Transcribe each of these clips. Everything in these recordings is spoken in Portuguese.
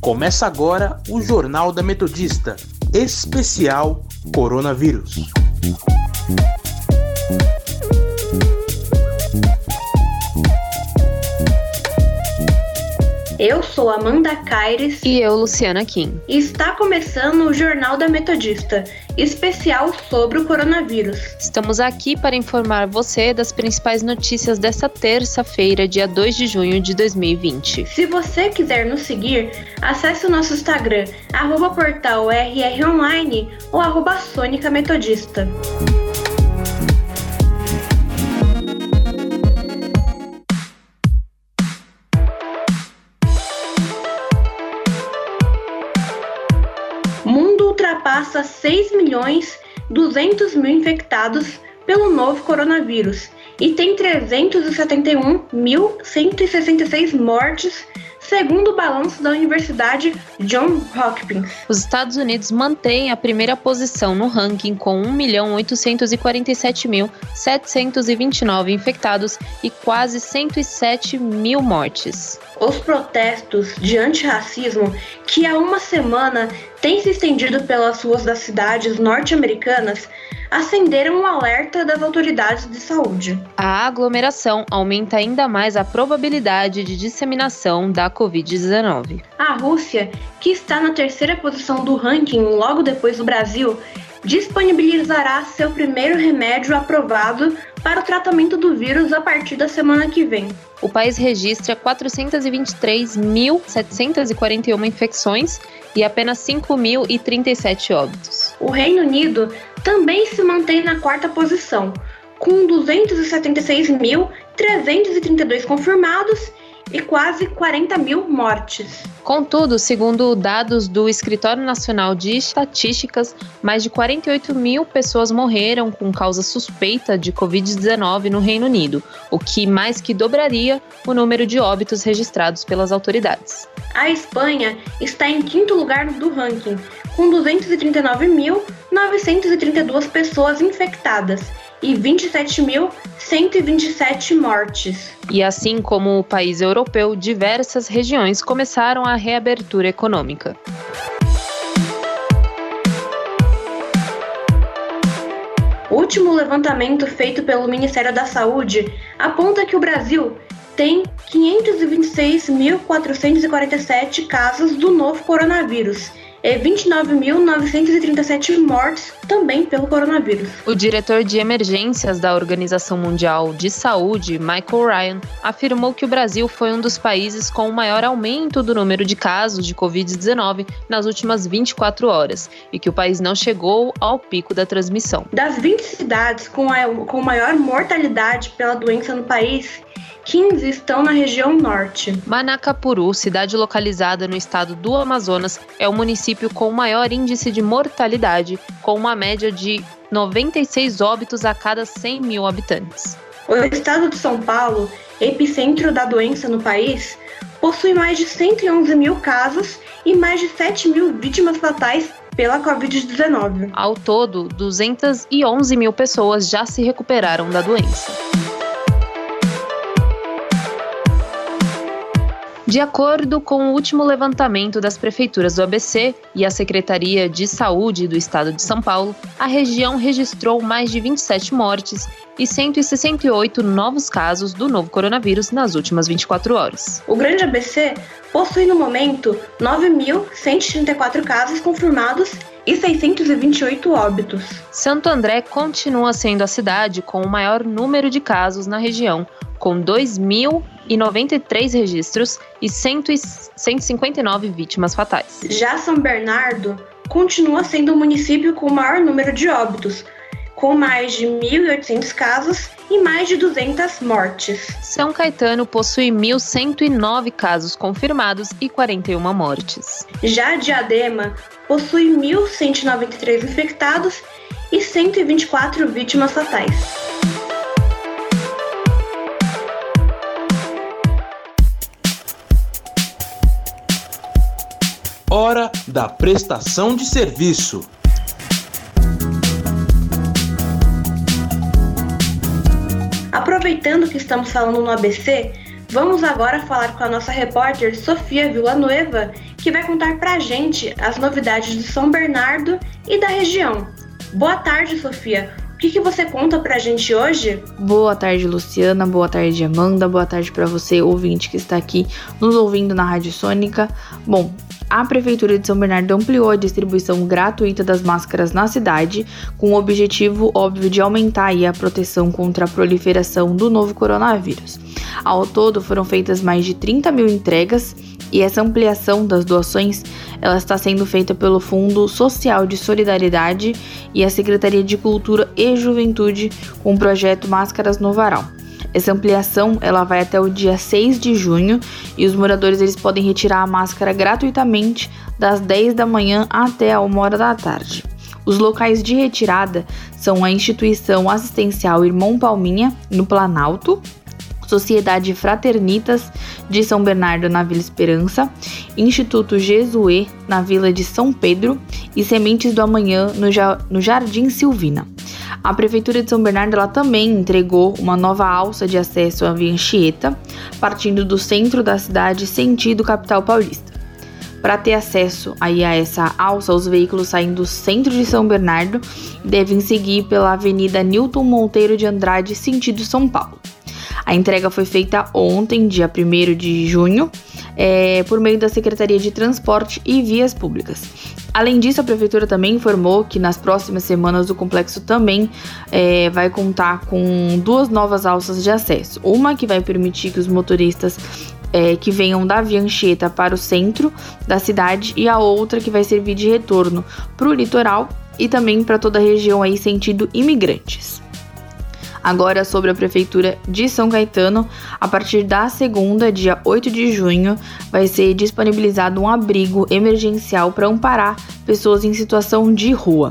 Começa agora o Jornal da Metodista, especial Coronavírus. Eu sou Amanda Caires. E eu, Luciana Kim. E está começando o Jornal da Metodista, especial sobre o coronavírus. Estamos aqui para informar você das principais notícias desta terça-feira, dia 2 de junho de 2020. Se você quiser nos seguir, acesse o nosso Instagram, arroba portal RROnline ou arroba Sônica Metodista. Ultrapassa 6 milhões 200 mil infectados pelo novo coronavírus e tem 371.166 mortes, segundo o balanço da Universidade John Hopkins. Os Estados Unidos mantêm a primeira posição no ranking com 1.847.729 infectados e quase 107 mil mortes. Os protestos de antirracismo, que há uma semana têm se estendido pelas ruas das cidades norte-americanas, acenderam um alerta das autoridades de saúde. A aglomeração aumenta ainda mais a probabilidade de disseminação da Covid-19. A Rússia, que está na terceira posição do ranking logo depois do Brasil, disponibilizará seu primeiro remédio aprovado para o tratamento do vírus a partir da semana que vem. O país registra 423.741 infecções e apenas 5.037 óbitos. O Reino Unido também se mantém na quarta posição, com 276.332 confirmados e quase 40 mil mortes. Contudo, segundo dados do Escritório Nacional de Estatísticas, mais de 48 mil pessoas morreram com causa suspeita de Covid-19 no Reino Unido, o que mais que dobraria o número de óbitos registrados pelas autoridades. A Espanha está em quinto lugar do ranking, com 239.932 pessoas infectadas e 27.127 mortes. E assim como o país europeu, diversas regiões começaram a reabertura econômica. O último levantamento feito pelo Ministério da Saúde aponta que o Brasil tem 526.447 casos do novo coronavírus e 29.937 mortes também pelo coronavírus. O diretor de emergências da Organização Mundial de Saúde, Michael Ryan, afirmou que o Brasil foi um dos países com o maior aumento do número de casos de Covid-19 nas últimas 24 horas e que o país não chegou ao pico da transmissão. Das 20 cidades com, a, com maior mortalidade pela doença no país, 15 estão na região norte. Manacapuru, cidade localizada no estado do Amazonas, é o município com maior índice de mortalidade, com uma média de 96 óbitos a cada 100 mil habitantes. O estado de São Paulo, epicentro da doença no país, possui mais de 111 mil casos e mais de 7 mil vítimas fatais pela Covid-19. Ao todo, 211 mil pessoas já se recuperaram da doença. De acordo com o último levantamento das prefeituras do ABC e a Secretaria de Saúde do Estado de São Paulo, a região registrou mais de 27 mortes e 168 novos casos do novo coronavírus nas últimas 24 horas. O Grande ABC possui no momento 9.134 casos confirmados e 628 óbitos. Santo André continua sendo a cidade com o maior número de casos na região, com 2.093 registros e 159 vítimas fatais. Já São Bernardo continua sendo o município com o maior número de óbitos, com mais de 1.800 casos e mais de 200 mortes. São Caetano possui 1.109 casos confirmados e 41 mortes. Já Diadema possui 1.193 infectados e 124 vítimas fatais. Hora da prestação de serviço. Aproveitando que estamos falando no ABC, vamos agora falar com a nossa repórter Sofia Villanueva, que vai contar pra gente as novidades de São Bernardo e da região. Boa tarde, Sofia. O que, que você conta pra gente hoje? Boa tarde, Luciana. Boa tarde, Amanda. Boa tarde para você, ouvinte que está aqui nos ouvindo na Rádio Sônica. Bom, a Prefeitura de São Bernardo ampliou a distribuição gratuita das máscaras na cidade, com o objetivo óbvio de aumentar a proteção contra a proliferação do novo coronavírus. Ao todo, foram feitas mais de 30 mil entregas e essa ampliação das doações ela está sendo feita pelo Fundo Social de Solidariedade e a Secretaria de Cultura e Juventude com o projeto Máscaras no Varal. Essa ampliação ela vai até o dia 6 de junho e os moradores eles podem retirar a máscara gratuitamente das 10 da manhã até a 1 hora da tarde. Os locais de retirada são a Instituição Assistencial Irmão Palminha, no Planalto, Sociedade Fraternitas de São Bernardo na Vila Esperança, Instituto Jesuê na Vila de São Pedro e Sementes do Amanhã no, ja no Jardim Silvina. A Prefeitura de São Bernardo ela também entregou uma nova alça de acesso à Via Anchieta, partindo do centro da cidade sentido capital paulista. Para ter acesso aí a essa alça, os veículos saindo do centro de São Bernardo devem seguir pela Avenida Newton Monteiro de Andrade, sentido São Paulo. A entrega foi feita ontem, dia 1 de junho, é, por meio da Secretaria de Transporte e Vias Públicas. Além disso, a Prefeitura também informou que nas próximas semanas o complexo também é, vai contar com duas novas alças de acesso. Uma que vai permitir que os motoristas é, que venham da Via Anchieta para o centro da cidade e a outra que vai servir de retorno para o litoral e também para toda a região aí sentido imigrantes. Agora, sobre a Prefeitura de São Caetano, a partir da segunda, dia 8 de junho, vai ser disponibilizado um abrigo emergencial para amparar pessoas em situação de rua.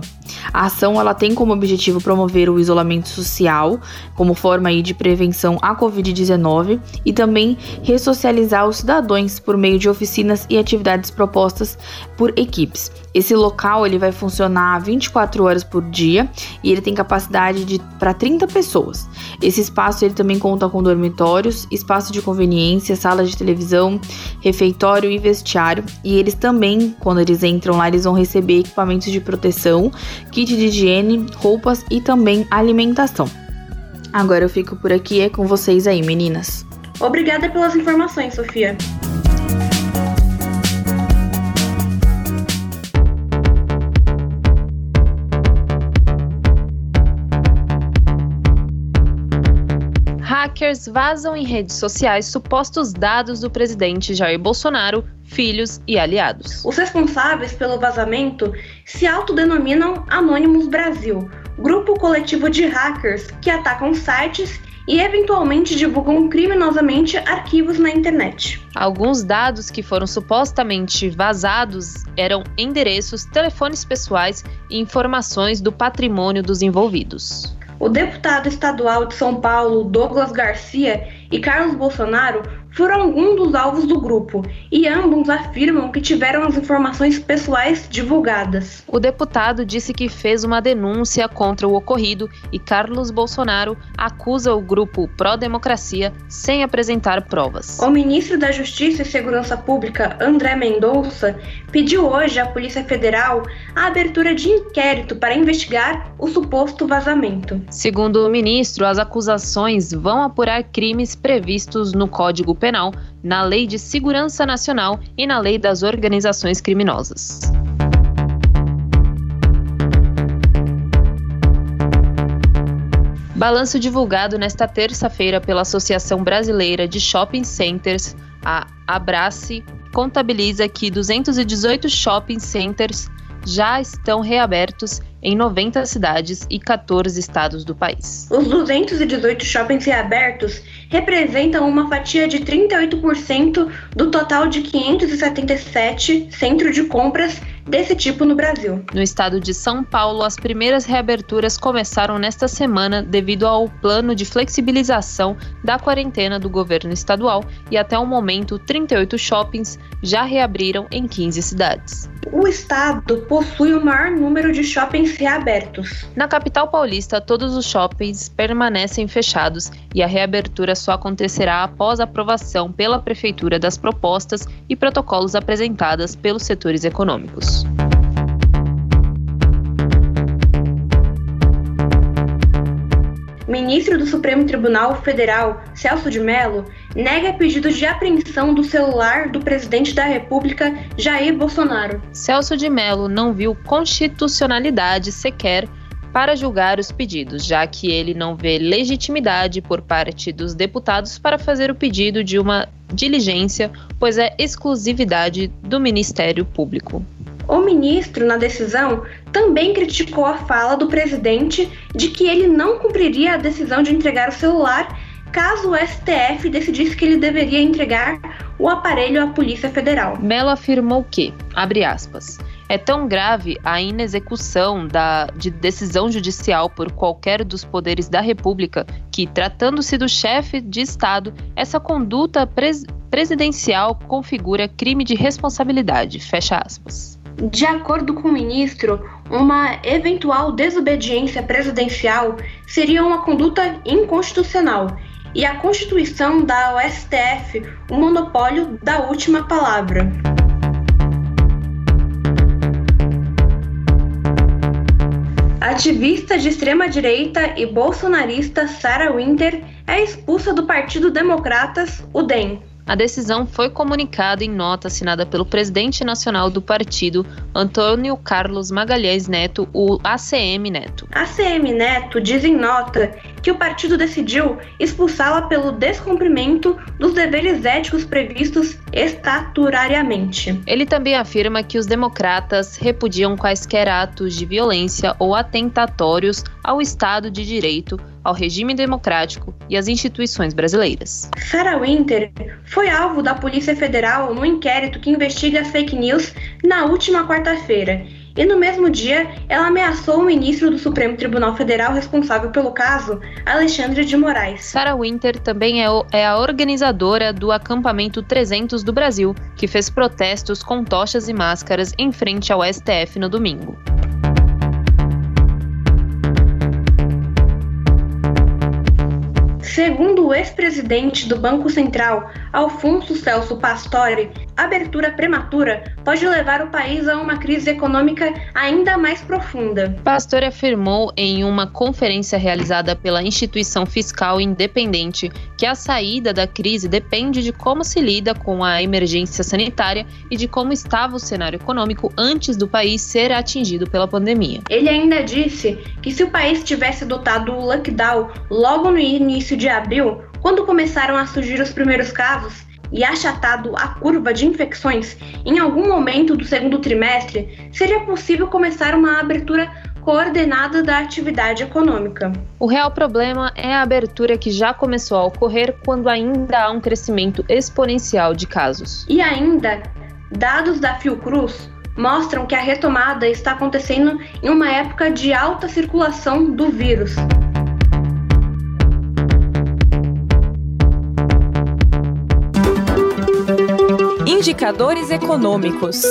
A ação ela tem como objetivo promover o isolamento social, como forma aí de prevenção à Covid-19, e também ressocializar os cidadãos por meio de oficinas e atividades propostas por equipes. Esse local ele vai funcionar 24 horas por dia e ele tem capacidade para 30 pessoas. Esse espaço ele também conta com dormitórios, espaço de conveniência, sala de televisão, refeitório e vestiário. E eles também, quando eles entram lá, eles vão receber equipamentos de proteção, kit de higiene, roupas e também alimentação. Agora eu fico por aqui, é com vocês aí, meninas. Obrigada pelas informações, Sofia. Hackers vazam em redes sociais supostos dados do presidente Jair Bolsonaro, filhos e aliados. Os responsáveis pelo vazamento se autodenominam Anonymous Brasil, grupo coletivo de hackers que atacam sites e eventualmente divulgam criminosamente arquivos na internet. Alguns dados que foram supostamente vazados eram endereços, telefones pessoais e informações do patrimônio dos envolvidos. O deputado estadual de São Paulo, Douglas Garcia, e Carlos Bolsonaro foram alguns dos alvos do grupo, e ambos afirmam que tiveram as informações pessoais divulgadas. O deputado disse que fez uma denúncia contra o ocorrido e Carlos Bolsonaro acusa o grupo Pró-Democracia sem apresentar provas. O ministro da Justiça e Segurança Pública, André Mendonça, pediu hoje à Polícia Federal a abertura de inquérito para investigar o suposto vazamento. Segundo o ministro, as acusações vão apurar crimes previstos no Código Penal, na Lei de Segurança Nacional e na Lei das Organizações Criminosas. Balanço divulgado nesta terça-feira pela Associação Brasileira de Shopping Centers, a Abrace, contabiliza que 218 shopping centers já estão reabertos em 90 cidades e 14 estados do país. Os 218 shoppings reabertos representam uma fatia de 38% do total de 577 centros de compras desse tipo no Brasil. No estado de São Paulo, as primeiras reaberturas começaram nesta semana devido ao plano de flexibilização da quarentena do governo estadual e até o momento 38 shoppings já reabriram em 15 cidades. O estado possui o maior número de shoppings reabertos. Na capital paulista, todos os shoppings permanecem fechados e a reabertura só acontecerá após a aprovação pela prefeitura das propostas e protocolos apresentadas pelos setores econômicos. Ministro do Supremo Tribunal Federal, Celso de Mello, nega pedido de apreensão do celular do presidente da República, Jair Bolsonaro. Celso de Mello não viu constitucionalidade sequer para julgar os pedidos, já que ele não vê legitimidade por parte dos deputados para fazer o pedido de uma diligência, pois é exclusividade do Ministério Público. O ministro, na decisão, também criticou a fala do presidente de que ele não cumpriria a decisão de entregar o celular caso o STF decidisse que ele deveria entregar o aparelho à Polícia Federal. Mello afirmou que, abre aspas, é tão grave a inexecução da, de decisão judicial por qualquer dos poderes da República que, tratando-se do chefe de Estado, essa conduta pres, presidencial configura crime de responsabilidade. Fecha aspas. De acordo com o ministro, uma eventual desobediência presidencial seria uma conduta inconstitucional e a Constituição dá ao STF o monopólio da última palavra. Ativista de extrema-direita e bolsonarista Sarah Winter é expulsa do Partido Democratas, o DEM. A decisão foi comunicada em nota assinada pelo presidente nacional do partido, Antônio Carlos Magalhães Neto, o ACM Neto. ACM Neto diz em nota que o partido decidiu expulsá-la pelo descumprimento dos deveres éticos previstos estatutariamente. Ele também afirma que os democratas repudiam quaisquer atos de violência ou atentatórios ao Estado de Direito ao regime democrático e às instituições brasileiras. Sarah Winter foi alvo da Polícia Federal no inquérito que investiga as fake news na última quarta-feira. E no mesmo dia, ela ameaçou o ministro do Supremo Tribunal Federal responsável pelo caso, Alexandre de Moraes. Sarah Winter também é, é a organizadora do acampamento 300 do Brasil, que fez protestos com tochas e máscaras em frente ao STF no domingo. Segundo o ex-presidente do Banco Central, Alfonso Celso Pastore, abertura prematura pode levar o país a uma crise econômica ainda mais profunda. Pastore afirmou em uma conferência realizada pela instituição fiscal independente que a saída da crise depende de como se lida com a emergência sanitária e de como estava o cenário econômico antes do país ser atingido pela pandemia. Ele ainda disse que se o país tivesse adotado o lockdown logo no início de abril, quando começaram a surgir os primeiros casos, e achatado a curva de infecções em algum momento do segundo trimestre, seria possível começar uma abertura coordenada da atividade econômica. O real problema é a abertura que já começou a ocorrer quando ainda há um crescimento exponencial de casos. E ainda, dados da Fiocruz mostram que a retomada está acontecendo em uma época de alta circulação do vírus. Indicadores econômicos.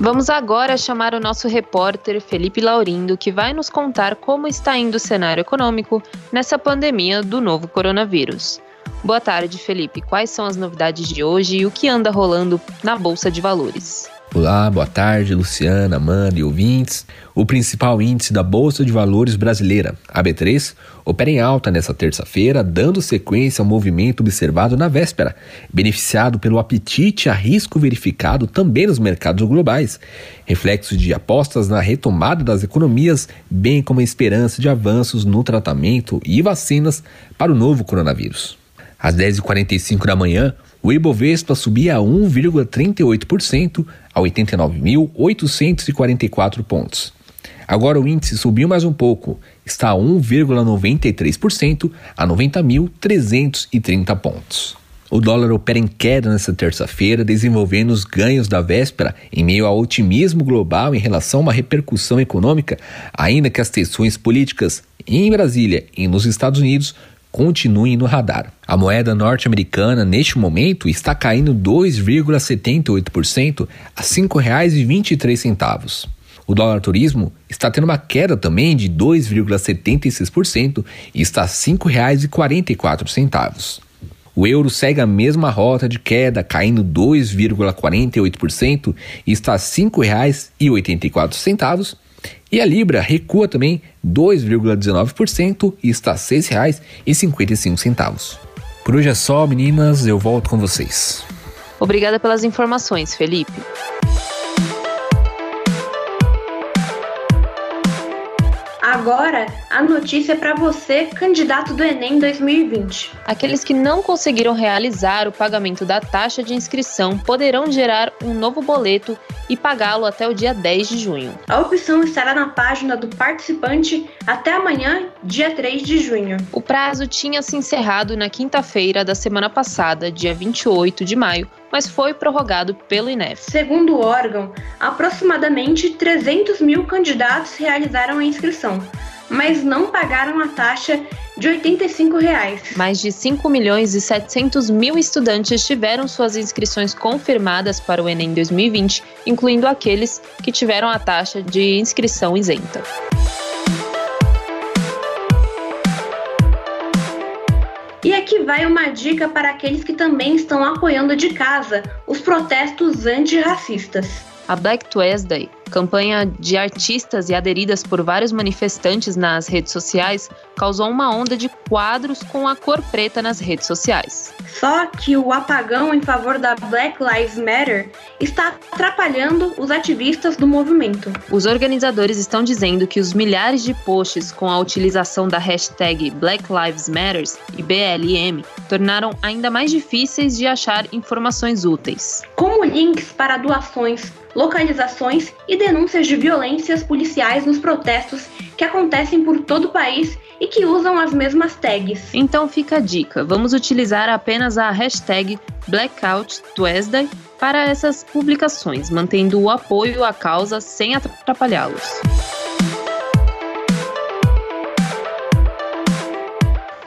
Vamos agora chamar o nosso repórter Felipe Laurindo, que vai nos contar como está indo o cenário econômico nessa pandemia do novo coronavírus. Boa tarde, Felipe. Quais são as novidades de hoje e o que anda rolando na Bolsa de Valores? Olá, boa tarde, Luciana, Amanda e ouvintes. O principal índice da Bolsa de Valores brasileira, a B3, opera em alta nesta terça-feira, dando sequência ao movimento observado na véspera, beneficiado pelo apetite a risco verificado também nos mercados globais, reflexo de apostas na retomada das economias, bem como a esperança de avanços no tratamento e vacinas para o novo coronavírus. Às 10h45 da manhã, o Ibovespa subia a 1,38% a 89.844 pontos. Agora o índice subiu mais um pouco, está a 1,93% a 90.330 pontos. O dólar opera em queda nesta terça-feira, desenvolvendo os ganhos da véspera em meio ao otimismo global em relação a uma repercussão econômica, ainda que as tensões políticas em Brasília e nos Estados Unidos continuem no radar. A moeda norte-americana, neste momento, está caindo 2,78% a R$ 5,23. O dólar turismo está tendo uma queda também de 2,76% e está a R$ 5,44. O euro segue a mesma rota de queda, caindo 2,48% e está a R$ 5,84. E a Libra recua também 2,19% e está R$ 6,55. Por hoje é só, meninas, eu volto com vocês. Obrigada pelas informações, Felipe. Agora, a notícia é para você, candidato do Enem 2020. Aqueles que não conseguiram realizar o pagamento da taxa de inscrição poderão gerar um novo boleto e pagá-lo até o dia 10 de junho. A opção estará na página do participante até amanhã, dia 3 de junho. O prazo tinha se encerrado na quinta-feira da semana passada, dia 28 de maio, mas foi prorrogado pelo INEF. Segundo o órgão, aproximadamente 300 mil candidatos realizaram a inscrição, mas não pagaram a taxa de 85 reais. Mais de 5 milhões e 700 mil estudantes tiveram suas inscrições confirmadas para o Enem 2020, incluindo aqueles que tiveram a taxa de inscrição isenta. E aqui vai uma dica para aqueles que também estão apoiando de casa os protestos antirracistas. A Black Tuesday campanha de artistas e aderidas por vários manifestantes nas redes sociais, causou uma onda de quadros com a cor preta nas redes sociais. Só que o apagão em favor da Black Lives Matter está atrapalhando os ativistas do movimento. Os organizadores estão dizendo que os milhares de posts com a utilização da hashtag Black Lives Matters e BLM tornaram ainda mais difíceis de achar informações úteis. Como links para doações, localizações e denúncias de violências policiais nos protestos que acontecem por todo o país e que usam as mesmas tags. Então fica a dica: vamos utilizar apenas a hashtag Blackout Tuesday para essas publicações, mantendo o apoio à causa sem atrapalhá-los.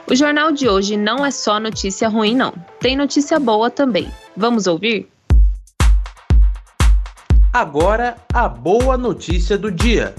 O jornal de hoje não é só notícia ruim, não. Tem notícia boa também. Vamos ouvir? Agora, a boa notícia do dia.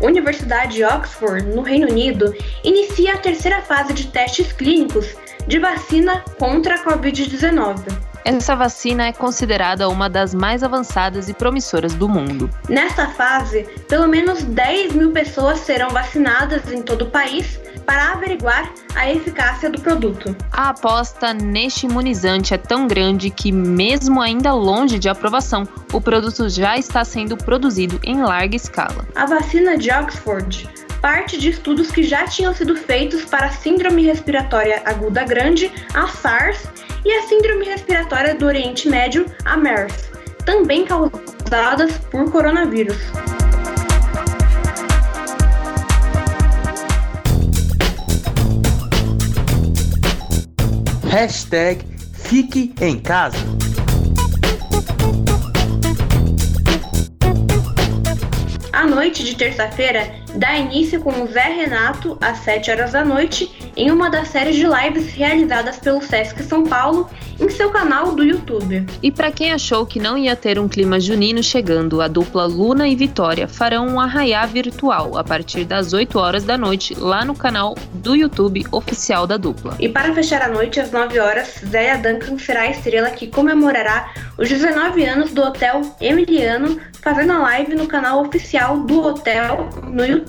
Universidade de Oxford, no Reino Unido, inicia a terceira fase de testes clínicos de vacina contra a Covid-19. Essa vacina é considerada uma das mais avançadas e promissoras do mundo. Nesta fase, pelo menos 10 mil pessoas serão vacinadas em todo o país para averiguar a eficácia do produto. A aposta neste imunizante é tão grande que, mesmo ainda longe de aprovação, o produto já está sendo produzido em larga escala. A vacina de Oxford parte de estudos que já tinham sido feitos para a Síndrome Respiratória Aguda Grande, a SARS, e a Síndrome Respiratória do Oriente Médio, a MERS, também causadas por coronavírus. Hashtag Fique em Casa. A noite de terça-feira dá início com o Zé Renato às 7 horas da noite em uma das séries de lives realizadas pelo Sesc São Paulo em seu canal do YouTube. E para quem achou que não ia ter um clima junino chegando, a dupla Luna e Vitória farão um arraiá virtual a partir das 8 horas da noite lá no canal do YouTube oficial da dupla. E para fechar a noite às 9 horas, Zéia Duncan será a estrela que comemorará os 19 anos do Hotel Emiliano fazendo a live no canal oficial do hotel no YouTube.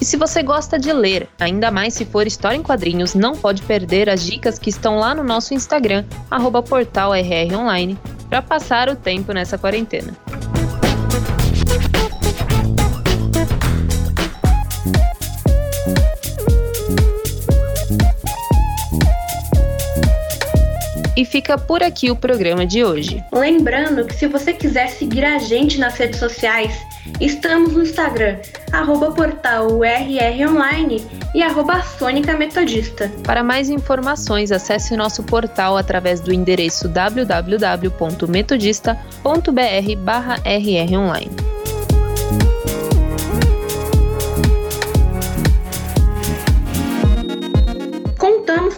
E se você gosta de ler, ainda mais se for história em quadrinhos, não pode perder as dicas que estão lá no nosso Instagram, portalrronline, para passar o tempo nessa quarentena. E fica por aqui o programa de hoje. Lembrando que se você quiser seguir a gente nas redes sociais, estamos no Instagram, arroba portal URR Online e arroba Sônica Metodista. Para mais informações, acesse nosso portal através do endereço www.metodista.br/rronline. Contamos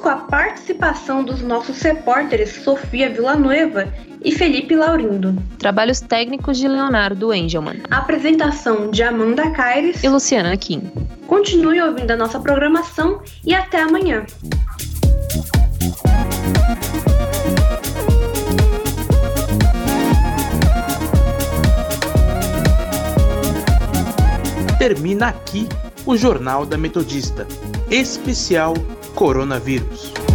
com a participação dos nossos repórteres Sofia Villanueva e Felipe Laurindo. Trabalhos técnicos de Leonardo Engelman. Apresentação de Amanda Caires e Luciana Kim. Continue ouvindo a nossa programação e até amanhã. Termina aqui o Jornal da Metodista, especial Coronavírus.